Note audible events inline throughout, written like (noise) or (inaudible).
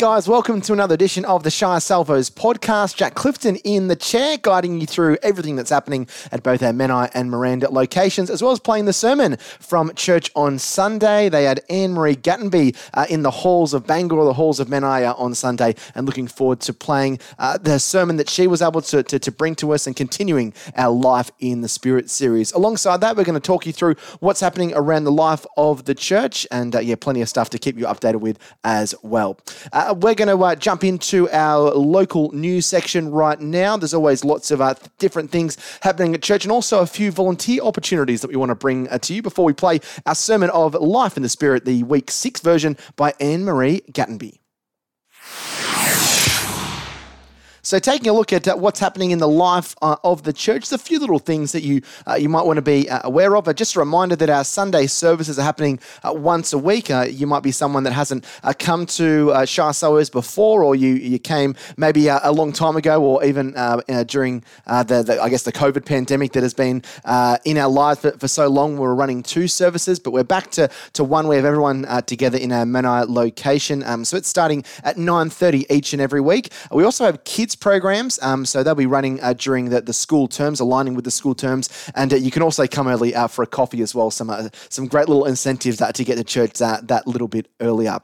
Guys, welcome to another edition of the Shire Salvos podcast. Jack Clifton in the chair, guiding you through everything that's happening at both our Menai and Miranda locations, as well as playing the sermon from church on Sunday. They had Anne Marie Gattenby uh, in the halls of Bangor, the halls of Menai uh, on Sunday, and looking forward to playing uh, the sermon that she was able to, to, to bring to us and continuing our Life in the Spirit series. Alongside that, we're going to talk you through what's happening around the life of the church, and uh, yeah, plenty of stuff to keep you updated with as well. Uh, we're going to uh, jump into our local news section right now. There's always lots of uh, different things happening at church and also a few volunteer opportunities that we want to bring uh, to you before we play our Sermon of Life in the Spirit, the week six version by Anne Marie Gattenby. So, taking a look at uh, what's happening in the life uh, of the church, a few little things that you uh, you might want to be uh, aware of. just a reminder that our Sunday services are happening once a week. You might be someone that hasn't come to uh, Shire Salvos before, or you you came maybe a long time ago, or even during the, the, I guess the COVID pandemic that has been in our lives for, for, so long. We're running two services, but we're back to to one. We have everyone together in our Menai location. Um, so it's starting at 9:30 each and every week. We also have kids kids programs. Um, so they'll be running uh, during the, the school terms, aligning with the school terms. And uh, you can also come early uh, for a coffee as well. Some uh, some great little incentives to get to church that, little bit earlier.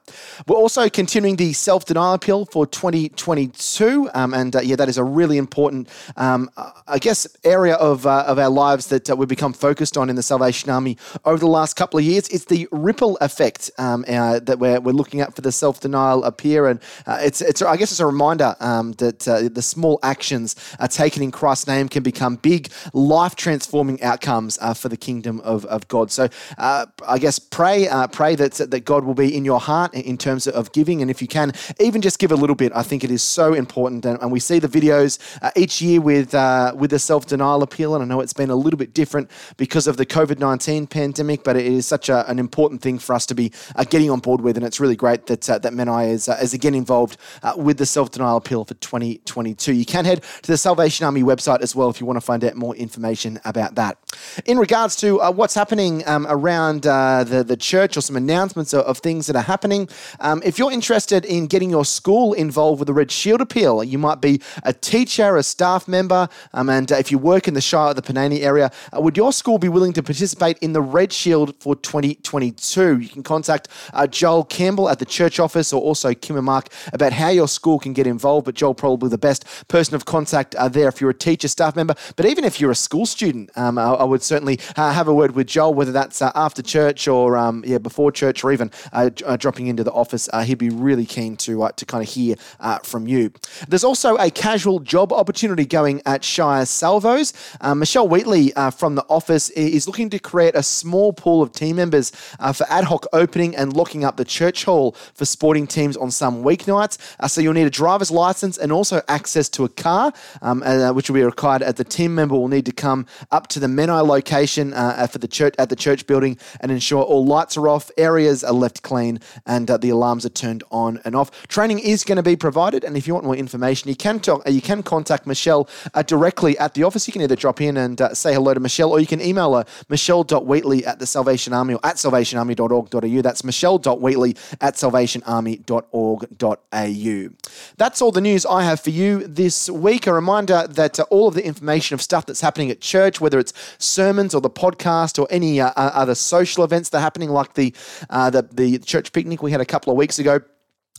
We're also continuing the self denial appeal for 2022. Um, and uh, yeah, that is a really important, um, I guess, area of, uh, of our lives that we've become focused on in the Salvation Army over the last couple of years. It's the ripple effect um, that we're, we're looking at for the self denial appeal. And it's, it's, I guess it's a reminder um, that uh, the small actions uh, taken in Christ's name can become big, life transforming outcomes uh, for the kingdom of, of God. So uh, I guess pray, uh, pray that, that God will be in your heart in terms of giving. And if you can, even just give a little bit, I think it is so important. And, and we see the videos uh, each year with, with the self denial appeal. And I know it's been a little bit different because of the COVID 19 pandemic, but it is such a, an important thing for us to be getting on board with. And it's really great that, that Menai is, is again involved with the self denial appeal for 2020. 2022. You can head to the Salvation Army website as well if you want to find out more information about that. In regards to uh, what's happening um, around uh, the, the church or some announcements of, of things that are happening, um, if you're interested in getting your school involved with the Red Shield Appeal, you might be a teacher, a staff member, um, and uh, if you work in the Shire of the Panania area, uh, would your school be willing to participate in the Red Shield for 2022? You can contact uh, Joel Campbell at the church office or also Kim and Mark about how your school can get involved, but Joel probably the best person of contact uh, there if you're a teacher, staff member. But even if you're a school student, um, I, I, would certainly uh, have a word with Joel, whether that's uh, after church or um, yeah before church or even uh, uh, dropping into the office. Uh, he'd be really keen to to kind of hear from you. There's also a casual job opportunity going at Shire Salvos. Michelle Wheatley from the office is looking to create a small pool of team members for ad hoc opening and locking up the church hall for sporting teams on some weeknights. so you'll need a driver's license and also access to a car, um, uh, which will be required as the team member will need to come up to the Menai location uh, for the church at the church building and ensure all lights are off, areas are left clean, and uh, the alarms are turned on and off. Training is going to be provided, and if you want more information, you can talk, uh, you can contact Michelle uh, directly at the office. You can either drop in and uh, say hello to Michelle, or you can email her michelle.wheatley at the Salvation Army or at salvationarmy.org.au. That's michelle.wheatley at salvationarmy.org.au. That's all the news I have for you this week. A reminder that uh, all of the information of stuff that's happening at church, whether it's sermons or the podcast or any uh, uh other social events that are happening, like the, uh, the the church picnic we had a couple of weeks ago.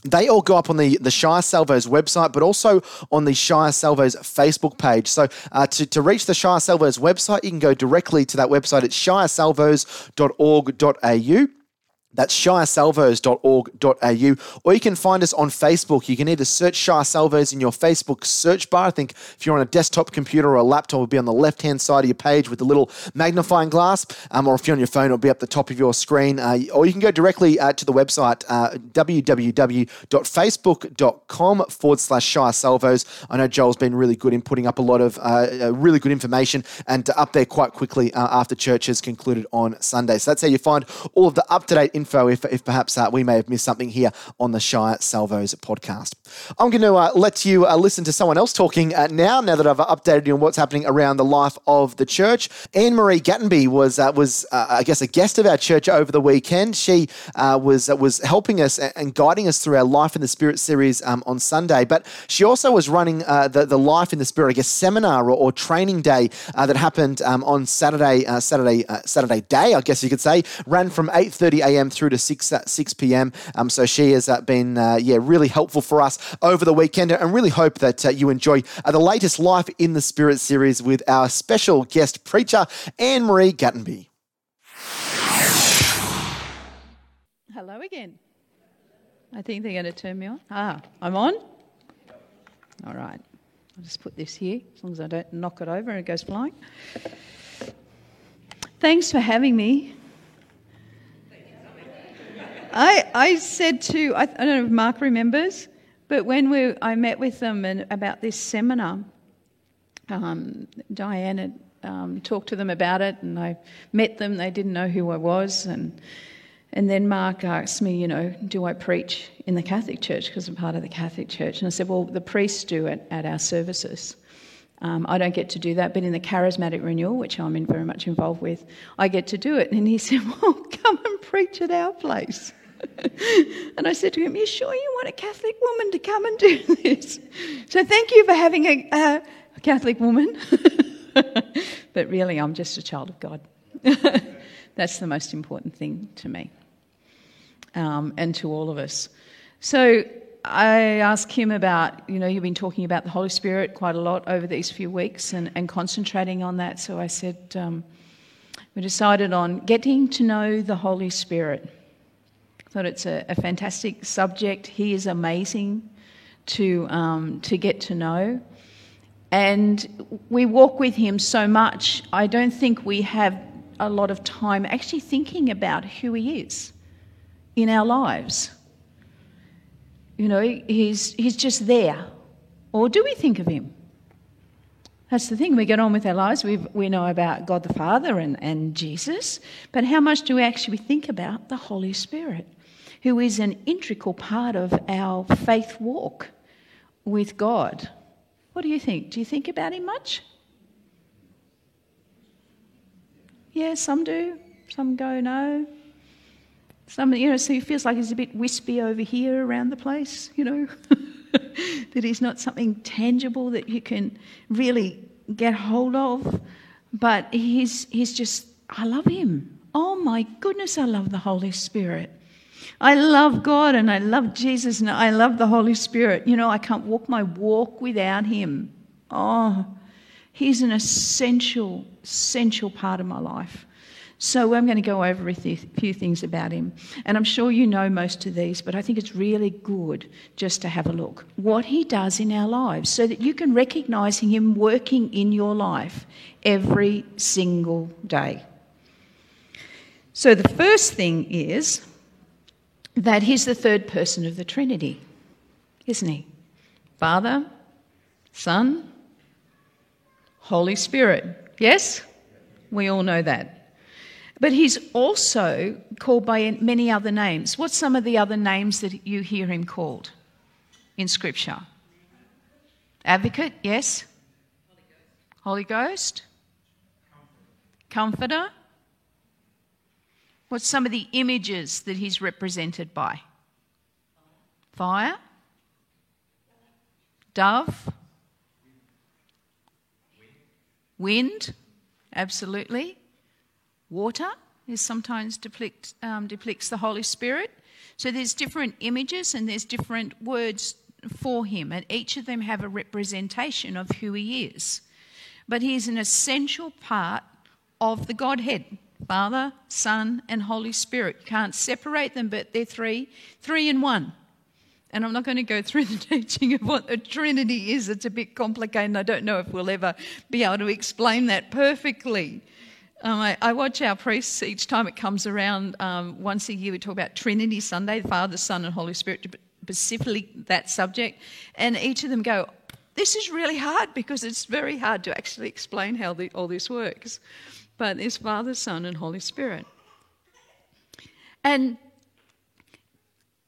They all go up on the, the Shire Salvos website, but also on the Shire Salvos Facebook page. So, uh, to, to reach the Shire Salvos website, you can go directly to that website. It's shiresalvos.org.au. That's shiresalvos.org.au. Or you can find us on Facebook. You can either search Shire Salvos in your Facebook search bar. I think if you're on a desktop computer or a laptop, it'll be on the left hand side of your page with the little magnifying glass. Um, or if you're on your phone, it'll be up the top of your screen. Uh, or you can go directly uh, to the website uh, www.facebook.com forward slash Shire Salvos. I know Joel's been really good in putting up a lot of uh, uh, really good information and up there quite quickly uh, after church has concluded on Sunday. So that's how you find all of the up to date info if, if perhaps uh, we may have missed something here on the Shire Salvos podcast. I'm going to uh, let you uh, listen to someone else talking uh, now, now that I've updated you on what's happening around the life of the church. Anne Marie Gattenby was, uh, was I guess, a guest of our church over the weekend. She was, was helping us and guiding us through our Life in the Spirit series um, on Sunday, but she also was running the, the Life in the Spirit, I guess, seminar or, or training day that happened um, on Saturday, Saturday, Saturday day, I guess you could say, ran from 8.30 a.m. through to 6, 6 p.m. Um, so she has been, yeah, really helpful for us over the weekend and really hope that uh, you enjoy uh, the latest Life in the Spirit series with our special guest preacher, Anne Marie Gattenby. Hello again. I think they're going to turn me on. Ah, I'm on? All right. I'll just put this here as long as I don't knock it over and it goes flying. Thanks for having me. I, I said to, I, I don't know if Mark remembers, but when we, I met with them and about this seminar, um, Diane had um, talked to them about it, and I met them. They didn't know who I was, and and then Mark asked me, you know, do I preach in the Catholic Church because I'm part of the Catholic Church? And I said, well, the priests do it at our services. Um, I don't get to do that, but in the charismatic renewal, which I'm in very much involved with, I get to do it. And he (laughs) said, well, come and preach at our place. And I said to him, You sure you want a Catholic woman to come and do this? So thank you for having a, a Catholic woman. (laughs) but really, I'm just a child of God. (laughs) That's the most important thing to me um, and to all of us. So I asked him about, you know, you've been talking about the Holy Spirit quite a lot over these few weeks and, and concentrating on that. So I said, um, we decided on getting to know the Holy Spirit thought it's a, a fantastic subject. He is amazing to, um, to get to know. And we walk with him so much, I don't think we have a lot of time actually thinking about who he is in our lives. You know, he's, he's just there. Or do we think of him? That's the thing. We get on with our lives. we we know about God the Father and, and Jesus, but how much do we actually think about the Holy Spirit? Who is an integral part of our faith walk with God. What do you think? Do you think about him much? Yeah, some do. Some go, no. Some, you know, so he feels like he's a bit wispy over here around the place, you know, (laughs) that he's not something tangible that you can really get hold of. But he's, he's just, I love him. Oh my goodness, I love the Holy Spirit. I love God and I love Jesus and I love the Holy Spirit. You know, I can't walk my walk without Him. Oh, He's an essential, essential part of my life. So I'm going to go over a few things about him. And I'm sure you know most of these, but I think it's really good just to have a look. What he does in our lives so that you can recognize him working in your life every single day. So the first thing is that he's the third person of the Trinity, isn't he? Father, Son, Holy Spirit. Yes? We all know that. But he's also called by many other names. What's some of the other names that you hear him called in Scripture? Advocate, yes? Holy Ghost? Comforter? What's some of the images that he's represented by? Fire, dove, wind, absolutely. Water is sometimes depict, um, depicts the Holy Spirit. So there's different images and there's different words for him, and each of them have a representation of who he is. But he's an essential part of the Godhead. Father, Son, and Holy Spirit. You can't separate them, but they're three, three in one. And I'm not going to go through the (laughs) teaching of what the Trinity is. It's a bit complicated, I don't know if we'll ever be able to explain that perfectly. Um, I, I, watch our priests each time it comes around. Um, once a year, we talk about Trinity Sunday, Father, Son, and Holy Spirit, specifically that subject. And each of them go, This is really hard because it's very hard to actually explain how the, all this works but is Father, Son, and Holy Spirit. And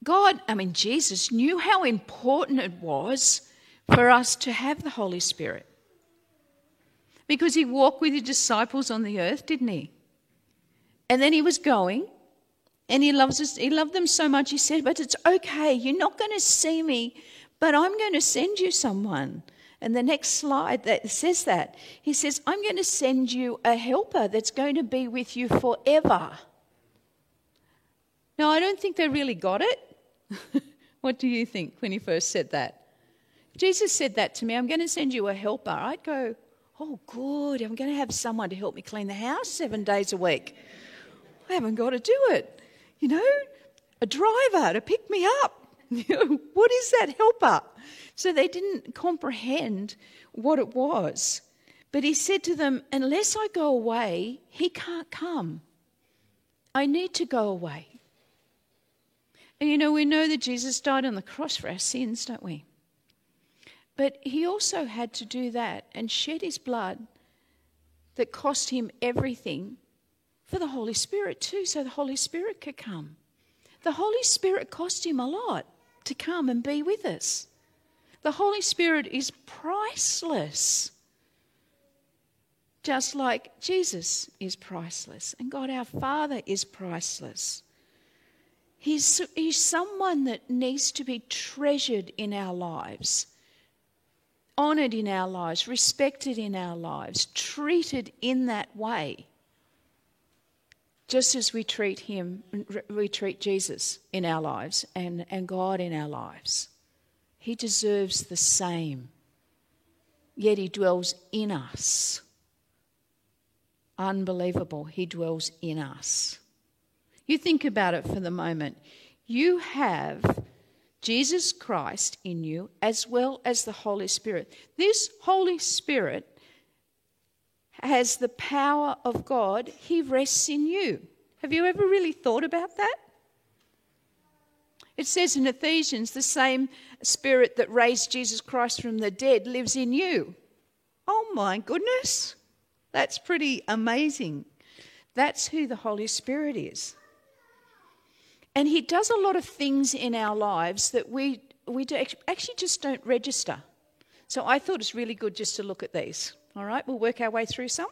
God, I mean, Jesus knew how important it was for us to have the Holy Spirit. Because he walked with his disciples on the earth, didn't he? And then he was going, and he loves us, he loved them so much, he said, But it's okay, you're not going to see me, but I'm going to send you someone. And the next slide that says that, he says, I'm going to send you a helper that's going to be with you forever. Now, I don't think they really got it. (laughs) what do you think when he first said that? Jesus said that to me, I'm going to send you a helper. I'd go, Oh, good. I'm going to have someone to help me clean the house seven days a week. I haven't got to do it. You know, a driver to pick me up. (laughs) what is that helper? So they didn't comprehend what it was. But he said to them, Unless I go away, he can't come. I need to go away. And you know, we know that Jesus died on the cross for our sins, don't we? But he also had to do that and shed his blood that cost him everything for the Holy Spirit too, so the Holy Spirit could come. The Holy Spirit cost him a lot to come and be with us. The Holy Spirit is priceless, just like Jesus is priceless and God our Father is priceless. He's, he's someone that needs to be treasured in our lives honoured in our lives, respected in our lives, treated in that way. Just as we treat Him, we treat Jesus in our lives and, and God in our lives. He deserves the same. Yet He dwells in us. Unbelievable. He dwells in us. You think about it for the moment. You have Jesus Christ in you, as well as the Holy Spirit. This Holy Spirit has the power of God, He rests in you. Have you ever really thought about that? It says in Ephesians, the same Spirit that raised Jesus Christ from the dead lives in you. Oh my goodness, that's pretty amazing. That's who the Holy Spirit is. And He does a lot of things in our lives that we, we do, actually just don't register. So I thought it's really good just to look at these. All right, we'll work our way through some.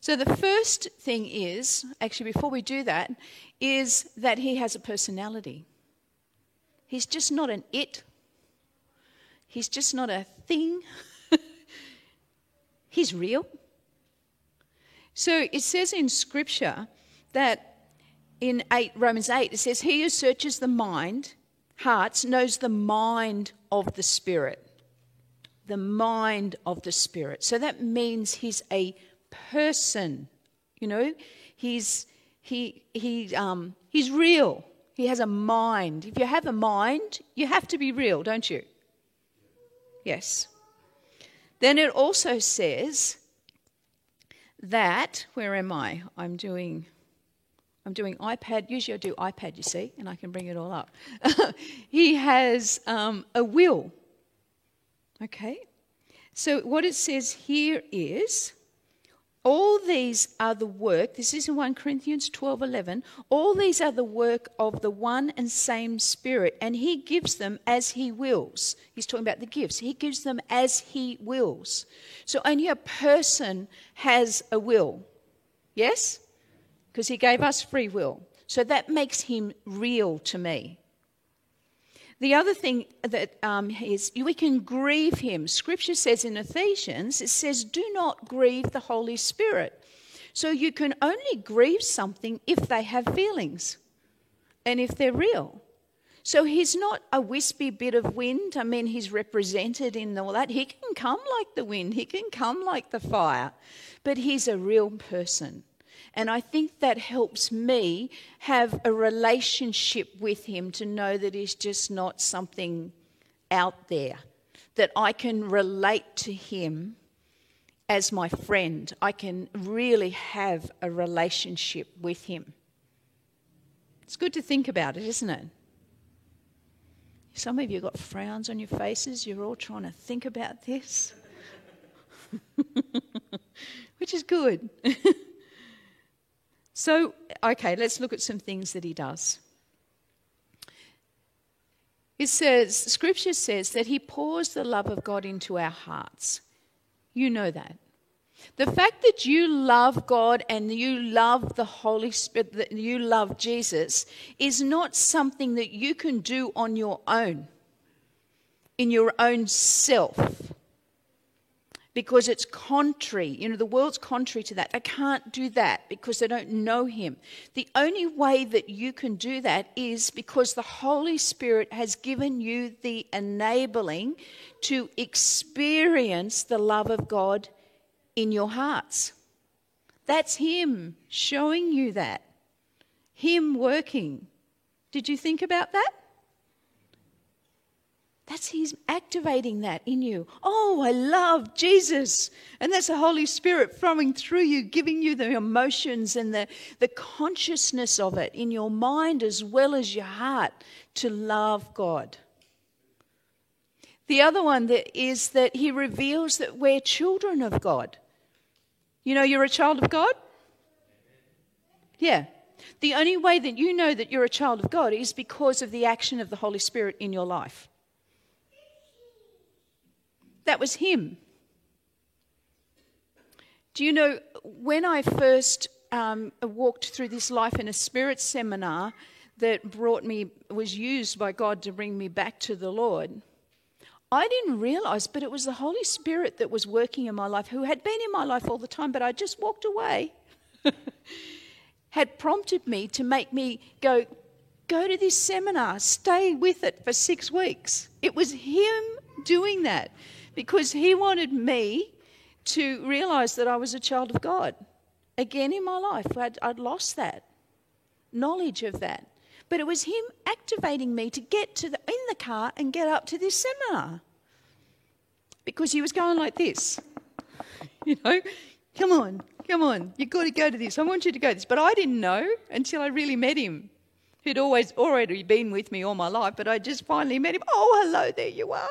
So the first thing is, actually, before we do that, is that He has a personality. He's just not an it, He's just not a thing. (laughs) He's real. So it says in Scripture that in 8, Romans 8, it says, He who searches the mind, hearts, knows the mind of the Spirit. The mind of the Spirit. So that means He's a person, you know, He's, he, he, um, he's real. He has a mind. If you have a mind, you have to be real, don't you? Yes. Then it also says that, where am I? I'm doing I'm doing iPad. Usually I do iPad, you see, and I can bring it all up. (laughs) he has um, a will. Okay? So what it says here is all these are the work, this is in 1 Corinthians 12 11. All these are the work of the one and same Spirit, and He gives them as He wills. He's talking about the gifts. He gives them as He wills. So only a person has a will. Yes? because he gave us free will. So that makes him real to me. The other thing that um, is we can grieve him. Scripture says in Ephesians, it says, do not grieve the Holy Spirit. So you can only grieve something if they have feelings and if they're real. So he's not a wispy bit of wind. I mean, he's represented in all that. He can come like the wind, he can come like the fire, but he's a real person. And I think that helps me have a relationship with him to know that he's just not something out there, that I can relate to him as my friend. I can really have a relationship with him. It's good to think about it, isn't it? Some of you got frowns on your faces. You're all trying to think about this, (laughs) which is good. (laughs) So, okay, let's look at some things that he does. It says, Scripture says that He pours the love of God into our hearts. You know that. The fact that you love God and you love the Holy Spirit, that you love Jesus, is not something that you can do on your own, in your own self because it's contrary. You know, the world's contrary to that. They can't do that because they don't know Him. The only way that you can do that is because the Holy Spirit has given you the enabling to experience the love of God in your hearts. That's Him showing you that, Him working. Did you think about that? That's He's activating that in you. Oh, I love Jesus. And that's the Holy Spirit flowing through you, giving you the emotions and the, the consciousness of it in your mind as well as your heart to love God. The other one that is that He reveals that we're children of God. You know, you're a child of God? Yeah. The only way that you know that you're a child of God is because of the action of the Holy Spirit in your life. That was him. Do you know, when I first um, walked through this life in a spirit seminar that brought me, was used by God to bring me back to the Lord, I didn't realize, but it was the Holy Spirit that was working in my life, who had been in my life all the time, but I just walked away, (laughs) had prompted me to make me go, go to this seminar, stay with it for six weeks. It was Him doing that because he wanted me to realize that I was a child of God. Again in my life, I'd, I'd lost that knowledge of that. But it was him activating me to get to the, in the car and get up to this seminar. Because he was going like this. (laughs) You know, come on, come on, you've got to go to this. I want you to go to this. But I didn't know until I really met him. He'd always already been with me all my life, but I just finally met him. Oh, hello, there you are.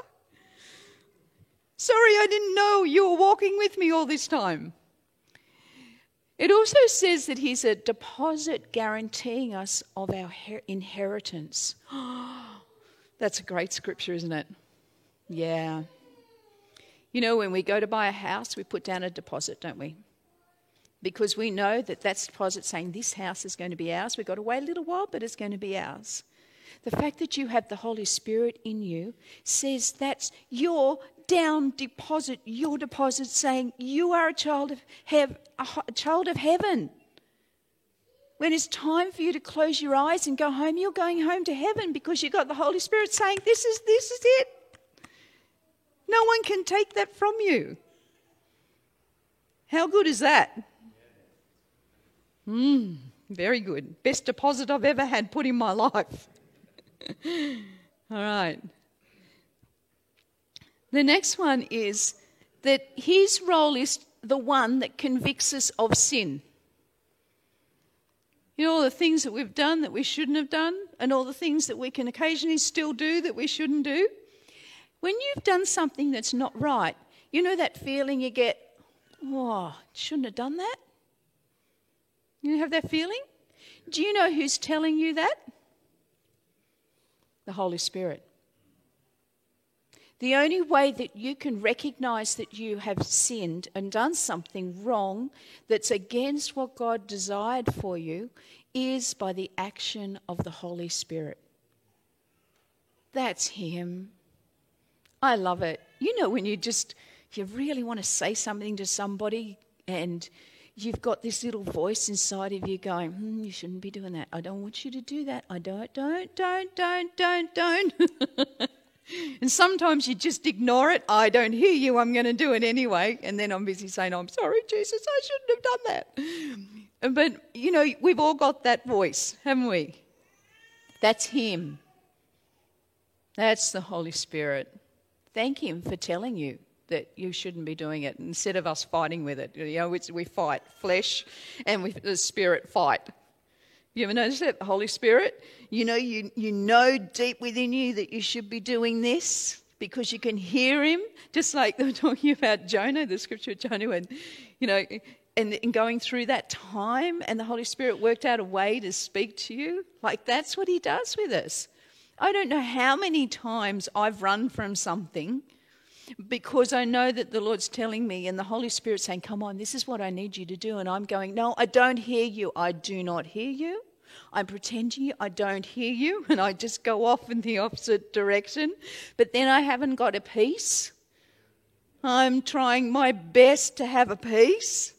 Sorry, I didn't know you were walking with me all this time. It also says that he's a deposit guaranteeing us of our inheritance. (gasps) That's a great scripture, isn't it? Yeah. You know, when we go to buy a house, we put down a deposit, don't we? Because we know that that's deposit saying this house is going to be ours. We've got to wait a little while, but it's going to be ours. The fact that you have the Holy Spirit in you says that's your down deposit, your deposit, saying you are a child of, hev- a child of heaven. When it's time for you to close your eyes and go home, you're going home to heaven because you've got the Holy Spirit saying, This is this is it. No one can take that from you. How good is that? Hmm, very good. Best deposit I've ever had put in my (laughs) life. (laughs) All right. The next one is that his role is the one that convicts us of sin. You know, all the things that we've done that we shouldn't have done, and all the things that we can occasionally still do that we shouldn't do. When you've done something that's not right, you know that feeling you get, oh, shouldn't have done that? You have that feeling? Do you know who's telling you that? The Holy Spirit. The only way that you can recognize that you have sinned and done something wrong that's against what God desired for you is by the action of the Holy Spirit. That's Him. I love it. You know, when you just, you really want to say something to somebody and you've got this little voice inside of you going, hmm, you shouldn't be doing that. I don't want you to do that. I don't, don't, don't, don't, don't, don't. (laughs) And sometimes you just ignore it. I don't hear you. I'm going to do it anyway. And then I'm busy saying, I'm sorry, Jesus, I shouldn't have done that. But, you know, we've all got that voice, haven't we? That's Him. That's the Holy Spirit. Thank Him for telling you that you shouldn't be doing it instead of us fighting with it. You know, we fight flesh and we, the spirit fight. You ever notice that? The Holy Spirit? You know, you, you know deep within you that you should be doing this because you can hear him, just like they were talking about Jonah, the scripture of Jonah, and, you know, and, and going through that time, and the Holy Spirit worked out a way to speak to you. Like that's what he does with us. I don't know how many times I've run from something because I know that the Lord's telling me and the Holy Spirit saying, Come on, this is what I need you to do. And I'm going, No, I don't hear you. I do not hear you. I'm pretending I don't hear you. (laughs) And I just go off in the opposite direction. But then I haven't got a peace. I'm trying my best to have a peace.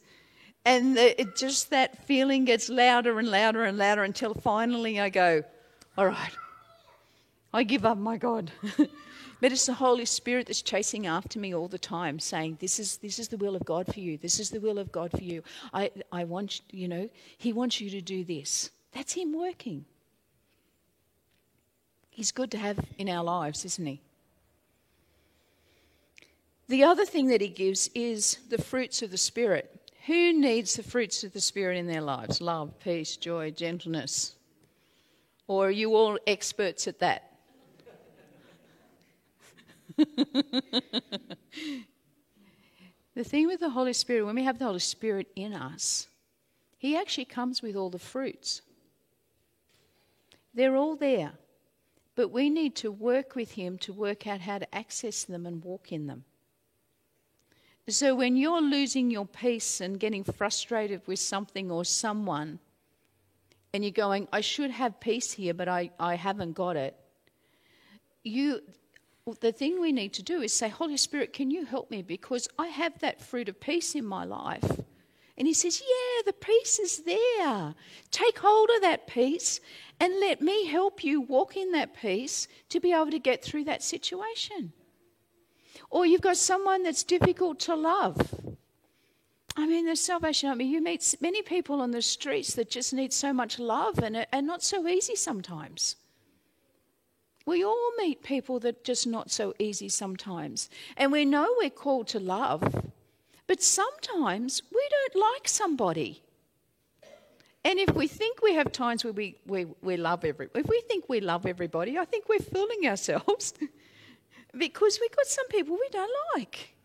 And the, it just that feeling gets louder and louder and louder until finally I go, All right, I give up, my God. (laughs) but it's the Holy Spirit that's chasing after me all the time, saying, This is, this is the will of God for you. This is the will of God for you. I, I want, you know, He wants you to do this. That's Him working. He's good to have in our lives, isn't He? The other thing that He gives is the fruits of the Spirit. Who needs the fruits of the Spirit in their lives? Love, peace, joy, gentleness. Or are you all experts at that? (laughs) the thing with the Holy Spirit, when we have the Holy Spirit in us, He actually comes with all the fruits. They're all there. But we need to work with Him to work out how to access them and walk in them. So when you're losing your peace and getting frustrated with something or someone, and you're going, I should have peace here, but I, I haven't got it, you the thing we need to do is say, Holy Spirit, can you help me? Because I have that fruit of peace in my life. And he says, Yeah, the peace is there. Take hold of that peace and let me help you walk in that peace to be able to get through that situation. Or you've got someone that's difficult to love. I mean, the Salvation Army, you meet many people on the streets that just need so much love and are not so easy sometimes. We all meet people that are just not so easy sometimes. And we know we're called to love, but sometimes we don't like somebody. And if we think we have times where we, we, we love every, if we think we love everybody, I think we're fooling ourselves (laughs) because we've got some people we don't like.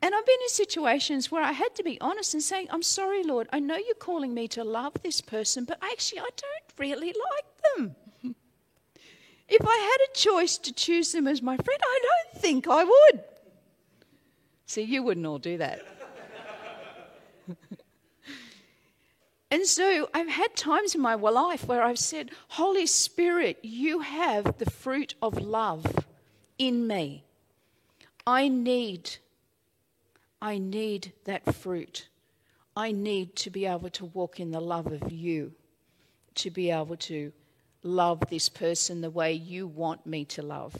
And I've been in situations where I had to be honest and saying, I'm sorry, Lord, I know you're calling me to love this person, but actually I don't really like them. If I had a choice to choose them as my friend, I don't think I would. See, you wouldn't all do that. (laughs) and so I've had times in my life where I've said, Holy Spirit, you have the fruit of love in me. I need, I need that fruit. I need to be able to walk in the love of you, to be able to love this person the way you want me to love.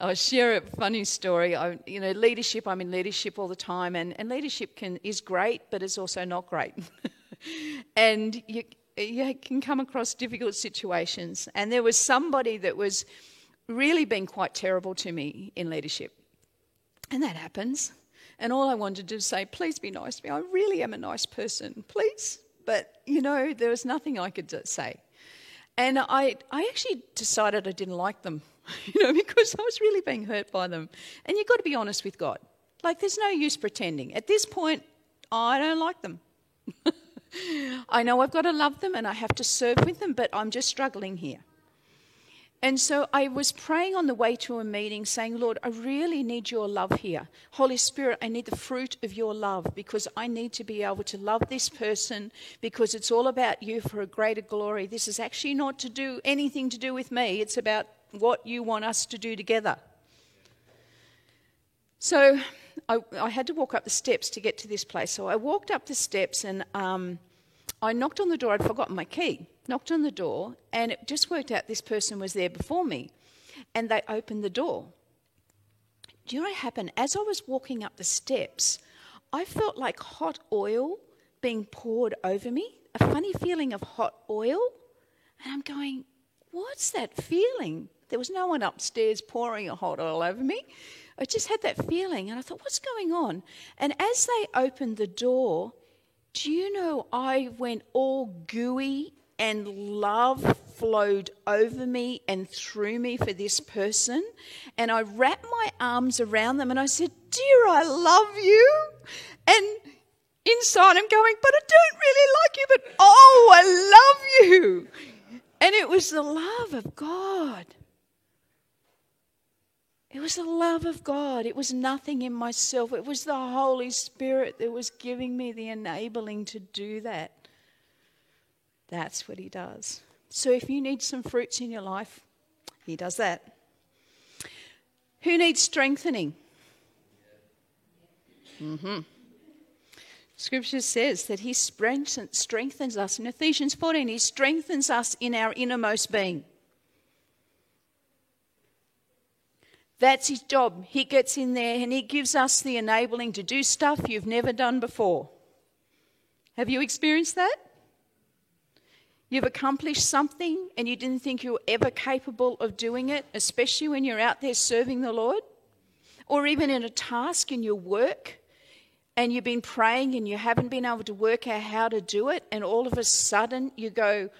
I'll share a funny story. I, you know, leadership, I'm in leadership all the time, and, and leadership can, is great, but it's also not great. (laughs) and you, you can come across difficult situations. And there was somebody that was really being quite terrible to me in leadership. And that happens. And all I wanted to do say, please be nice to me. I really am a nice person, please. But, you know, there was nothing I could say. And I, I actually decided I didn't like them, (laughs) you know, because I was really being hurt by them. And you've got to be honest with God. Like, there's no use pretending. At this point, I don't like them. (laughs) I know I've got to love them and I have to serve with them, but I'm just struggling here. And so I was praying on the way to a meeting, saying, Lord, I really need your love here. Holy Spirit, I need the fruit of your love because I need to be able to love this person because it's all about you for a greater glory. This is actually not to do anything to do with me, it's about what you want us to do together. So I, I had to walk up the steps to get to this place. So I walked up the steps and um, I knocked on the door. I'd forgotten my key knocked on the door, and it just worked out this person was there before me. And they opened the door. Do you know what happened? As I was walking up the steps, I felt like hot oil being poured over me, a funny feeling of hot oil. And I'm going, what's that feeling? There was no one upstairs pouring a hot oil over me. I just had that feeling, and I thought, what's going on? And as they opened the door, do you know I went all gooey and love flowed over me and through me for this person. And I wrapped my arms around them and I said, Dear, I love you. And inside I'm going, But I don't really like you, but oh, I love you. And it was the love of God. It was the love of God. It was nothing in myself. It was the Holy Spirit that was giving me the enabling to do that. That's what He does. So if you need some fruits in your life, He does that. Who needs strengthening? Mm-hmm. Scripture says that He strengthens us. In Ephesians 14, He strengthens us in our innermost being. That's his job. He gets in there and he gives us the enabling to do stuff you've never done before. Have you experienced that? You've accomplished something and you didn't think you were ever capable of doing it, especially when you're out there serving the Lord? Or even in a task in your work and you've been praying and you haven't been able to work out how to do it, and all of a sudden you go,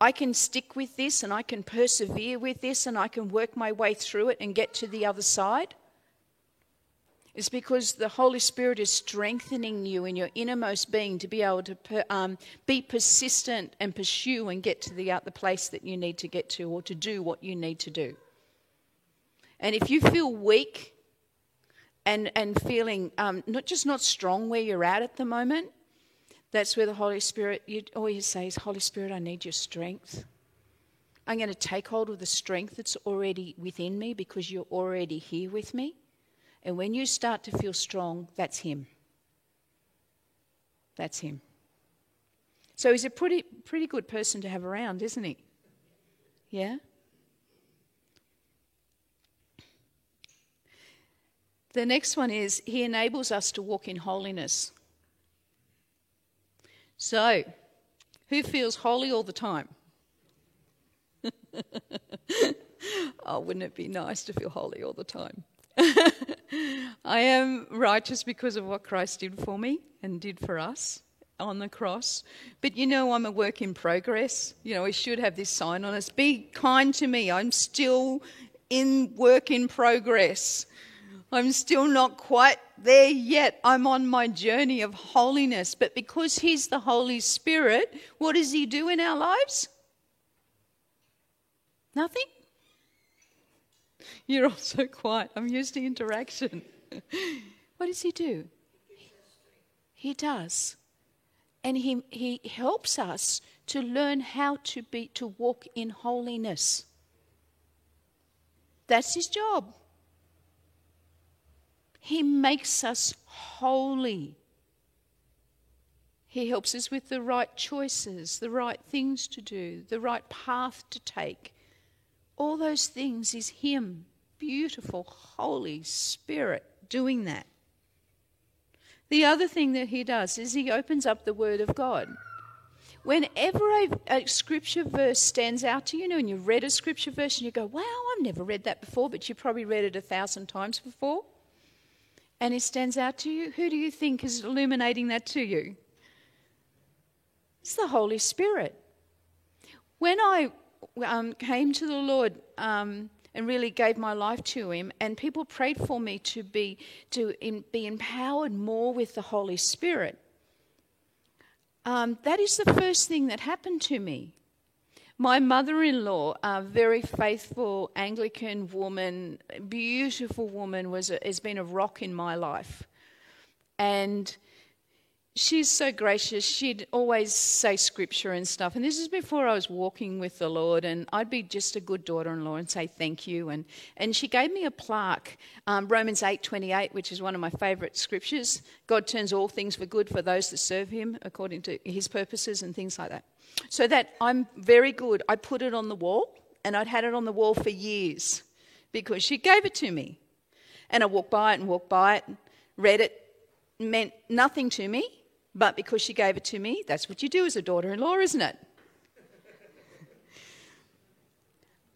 I can stick with this and I can persevere with this and I can work my way through it and get to the other side? It's because the Holy Spirit is strengthening you in your innermost being to be able to um, be persistent and pursue and get to the other place that you need to get to or to do what you need to do. And if you feel weak and, and feeling um, not just not strong where you're at at the moment, that's where the Holy Spirit, you, all you say is, Holy Spirit, I need your strength. I'm going to take hold of the strength that's already within me because you're already here with me. And when you start to feel strong, that's Him. That's Him. So he's a pretty, pretty good person to have around, isn't he? Yeah? The next one is He enables us to walk in holiness. So, who feels holy all the time? (laughs) oh, wouldn't it be nice to feel holy all the time? (laughs) I am righteous because of what Christ did for me and did for us on the cross. But you know, I'm a work in progress. You know, we should have this sign on us Be kind to me. I'm still in work in progress. I'm still not quite there yet. I'm on my journey of holiness. But because He's the Holy Spirit, what does He do in our lives? Nothing? You're (laughs) all so quiet. I'm used to interaction. (laughs) what does He do? He does. And he, he helps us to learn how to be to walk in holiness. That's his job. He makes us holy. He helps us with the right choices, the right things to do, the right path to take. All those things is Him, beautiful Holy Spirit, doing that. The other thing that He does is He opens up the Word of God. Whenever a, a, scripture verse stands out to you, you know, and you read a scripture verse and you go, wow, I've never read that before, but you probably read it a thousand times before and it stands out to you, who do you think is illuminating that to you? It's the Holy Spirit. When I um, came to the Lord um, and really gave my life to Him, and people prayed for me to be to in, be empowered more with the Holy Spirit, um, that is the first thing that happened to me. My mother in law, a very faithful Anglican woman, beautiful woman, was a, has been a rock in my life. And she's so gracious. She'd always say scripture and stuff. And this is before I was walking with the Lord, and I'd be just a good daughter-in-law and say thank you. And and she gave me a plaque, um, Romans eight twenty eight, which is one of my favourite scriptures. God turns all things for good for those that serve Him according to His purposes and things like that. So that I'm very good. I put it on the wall, and I'd had it on the wall for years because she gave it to me. And I walked by it and walked by it, read it, meant nothing to me, but because she gave it to me, that's what you do as a daughter in law, isn't it?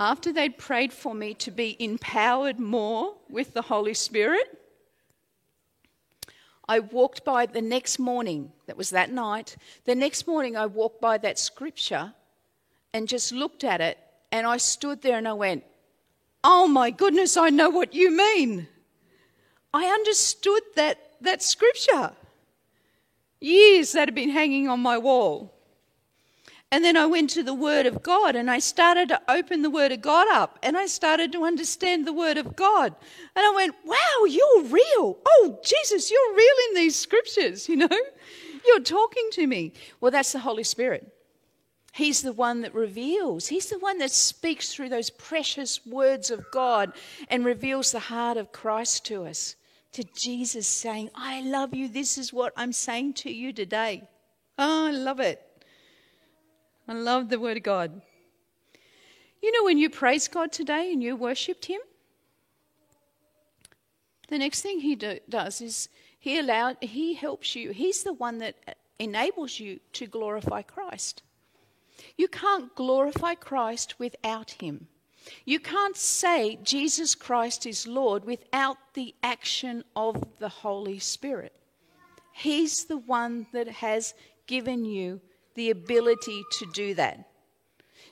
After they'd prayed for me to be empowered more with the Holy Spirit, I walked by the next morning, that was that night. The next morning, I walked by that scripture and just looked at it, and I stood there and I went, Oh my goodness, I know what you mean. I understood that, that scripture. Years that had been hanging on my wall. And then I went to the Word of God and I started to open the Word of God up and I started to understand the Word of God. And I went, wow, you're real. Oh, Jesus, you're real in these scriptures, you know? You're talking to me. Well, that's the Holy Spirit. He's the one that reveals. He's the one that speaks through those precious words of God and reveals the heart of Christ to us. To Jesus saying, I love you. This is what I'm saying to you today. Oh, I love it. I love the Word of God. You know, when you praise God today and you worshipped Him, the next thing He do, does is He allowed, He helps you. He's the one that enables you to glorify Christ. You can't glorify Christ without Him. You can't say Jesus Christ is Lord without the action of the Holy Spirit. He's the one that has given you the ability to do that.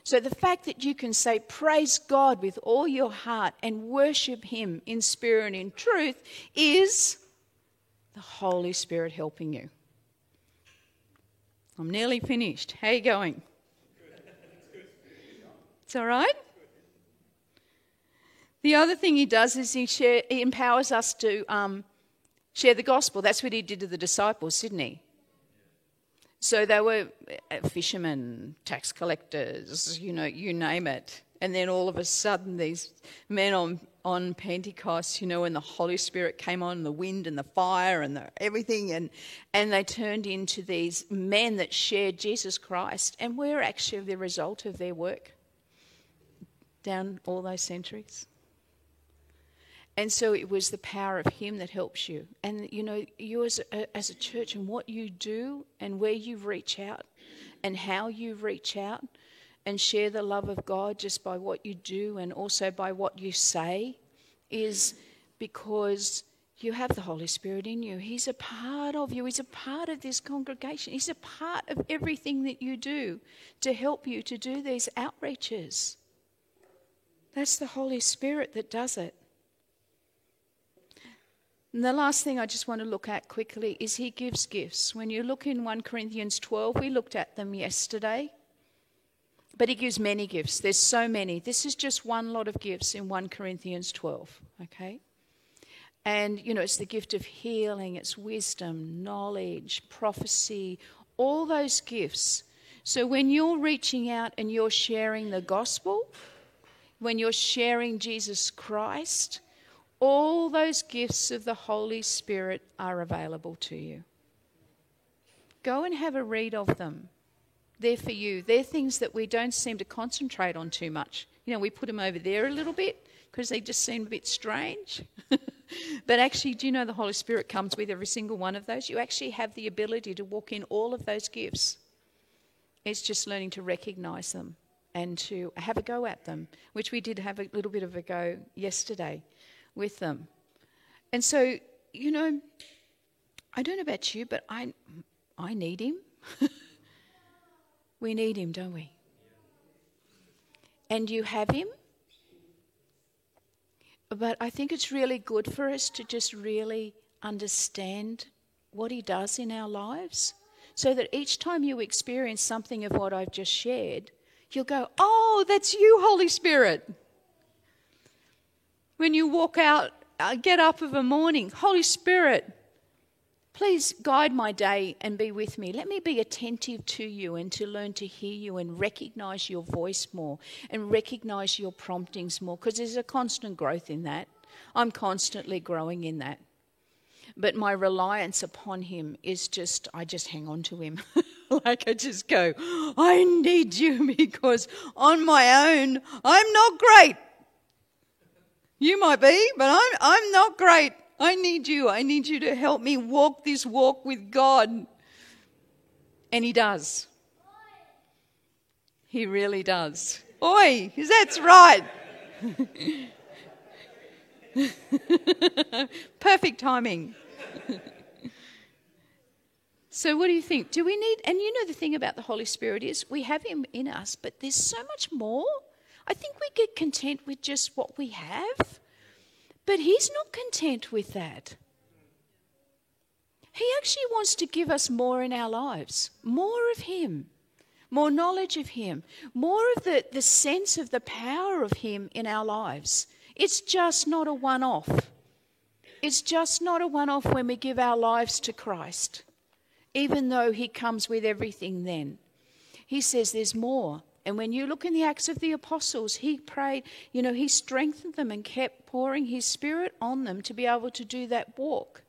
So the fact that you can say, Praise God with all your heart and worship Him in spirit and in truth is the Holy Spirit helping you. I'm nearly finished. How are you going? It's all right? The other thing he does is he, share, he empowers us to um, share the gospel. That's what he did to the disciples, didn't he? So they were uh, fishermen, tax collectors, you know, you name it. And then all of a sudden, these men on, on Pentecost, you know, when the Holy Spirit came on, the wind and the fire and the, everything, and, and they turned into these men that shared Jesus Christ. And we're actually the result of their work down all those centuries. And so it was the power of Him that helps you. And you know, you as a, as a church and what you do and where you reach out and how you reach out and share the love of God just by what you do and also by what you say is because you have the Holy Spirit in you. He's a part of you, He's a part of this congregation, He's a part of everything that you do to help you to do these outreaches. That's the Holy Spirit that does it. And the last thing I just want to look at quickly is He gives gifts. When you look in 1 Corinthians 12, we looked at them yesterday. But He gives many gifts. There's so many. This is just one lot of gifts in 1 Corinthians 12, okay? And, you know, it's the gift of healing, it's wisdom, knowledge, prophecy, all those gifts. So when you're reaching out and you're sharing the gospel, when you're sharing Jesus Christ, all those gifts of the Holy Spirit are available to you. Go and have a read of them. They're for you. They're things that we don't seem to concentrate on too much. You know, we put them over there a little bit because they just seem a bit strange. (laughs) but actually, do you know the Holy Spirit comes with every single one of those? You actually have the ability to walk in all of those gifts. It's just learning to recognize them and to have a go at them, which we did have a little bit of a go yesterday with them. And so, you know, I don't know about you, but I, I need him. (laughs) we need him, don't we? And you have him. But I think it's really good for us to just really understand what he does in our lives so that each time you experience something of what I've just shared, you'll go, Oh, that's you, Holy Spirit. When you walk out, uh, get up of a morning, Holy Spirit, please guide my day and be with me. Let me be attentive to you and to learn to hear you and recognize your voice more and recognize your promptings more because there's a constant growth in that. I'm constantly growing in that. But my reliance upon Him is just, I just hang on to Him. (laughs) like I just go, I need you (laughs) because on my own, I'm not great. You might be, but I'm, I'm not great. I need you. I need you to help me walk this walk with God. And He does. He really does. Oi, that's right. (laughs) Perfect timing. so, what do you think? Do we need, and you know, the thing about the Holy Spirit is we have Him in us, but there's so much more. I think we get content with just what we have, but He's not content with that. He actually wants to give us more in our lives, more of Him, more knowledge of Him, more of the, the sense of the power of Him in our lives. It's just not a one off. It's just not a one off when we give our lives to Christ, even though He comes with everything then. He says there's more. And when you look in the Acts of the Apostles, he prayed, you know, he strengthened them and kept pouring his spirit on them to be able to do that walk.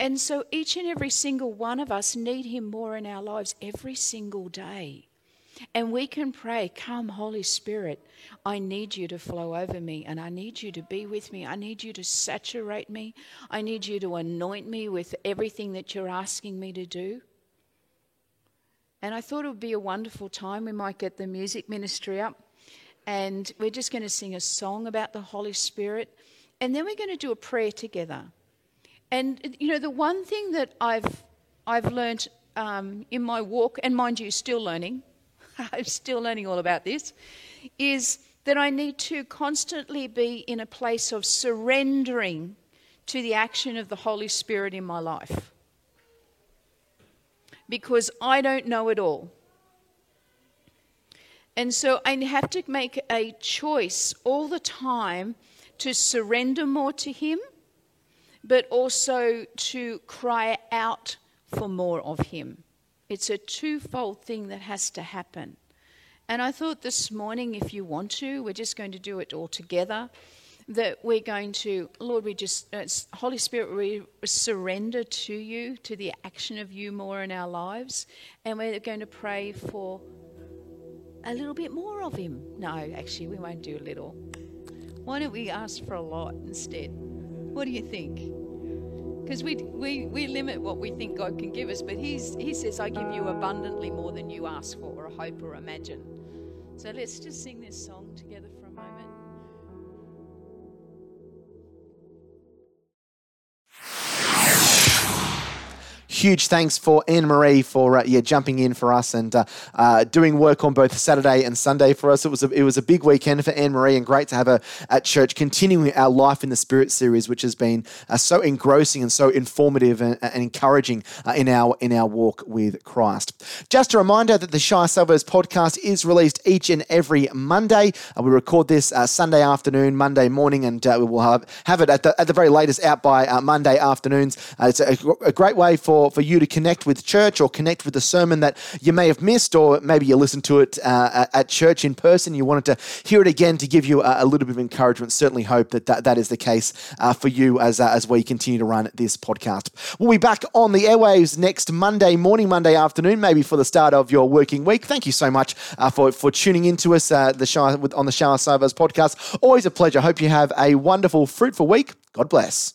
And so each and every single one of us need him more in our lives every single day. And we can pray, Come, Holy Spirit, I need you to flow over me, and I need you to be with me. I need you to saturate me. I need you to anoint me with everything that you're asking me to do. And I thought it would be a wonderful time. We might get the music ministry up, and we're just going to sing a song about the Holy Spirit, and then we're going to do a prayer together. And you know, the one thing that I've I've learned um, in my walk, and mind you, still learning, (laughs) I'm still learning all about this, is that I need to constantly be in a place of surrendering to the action of the Holy Spirit in my life because I don't know it all. And so I have to make a choice all the time to surrender more to Him, but also to cry out for more of Him. It's a twofold thing that has to happen. And I thought this morning, if you want to, we're just going to do it all together that we're going to, Lord, we just, uh, Holy Spirit, we surrender to you, to the action of you more in our lives. And we're going to pray for a little bit more of Him. No, actually, we won't do a little. Why don't we ask for a lot instead? What do you think? Because we, we, we limit what we think God can give us, but he's, He says, I give you abundantly more than you ask for, or hope, or imagine. So let's just sing this song together huge thanks for Anne Marie for uh, yeah jumping in for us and uh, uh, doing work on both Saturday and Sunday for us. It was a, it was a big weekend for Anne Marie and great to have her at church, continuing our Life in the Spirit series, which has been uh, so engrossing and so informative and, and encouraging uh, in our in our walk with Christ. Just a reminder that the Shire Salvos podcast is released each and every Monday. We record this Sunday afternoon, Monday morning, and we will have, have it at the at the very latest out by Monday afternoons. it's a, a great way for for you to connect with church or connect with a sermon that you may have missed, or maybe you listened to it uh, at church in person. You wanted to hear it again to give you a, a little bit of encouragement. Certainly hope that that, that is the case uh, for you as, uh, as we continue to run this podcast. We'll be back on the airwaves next Monday morning, Monday afternoon, maybe for the start of your working week. Thank you so much uh, for, for tuning into us uh, the show, on the Shire Salvos podcast. Always a pleasure. Hope you have a wonderful, fruitful week. God bless.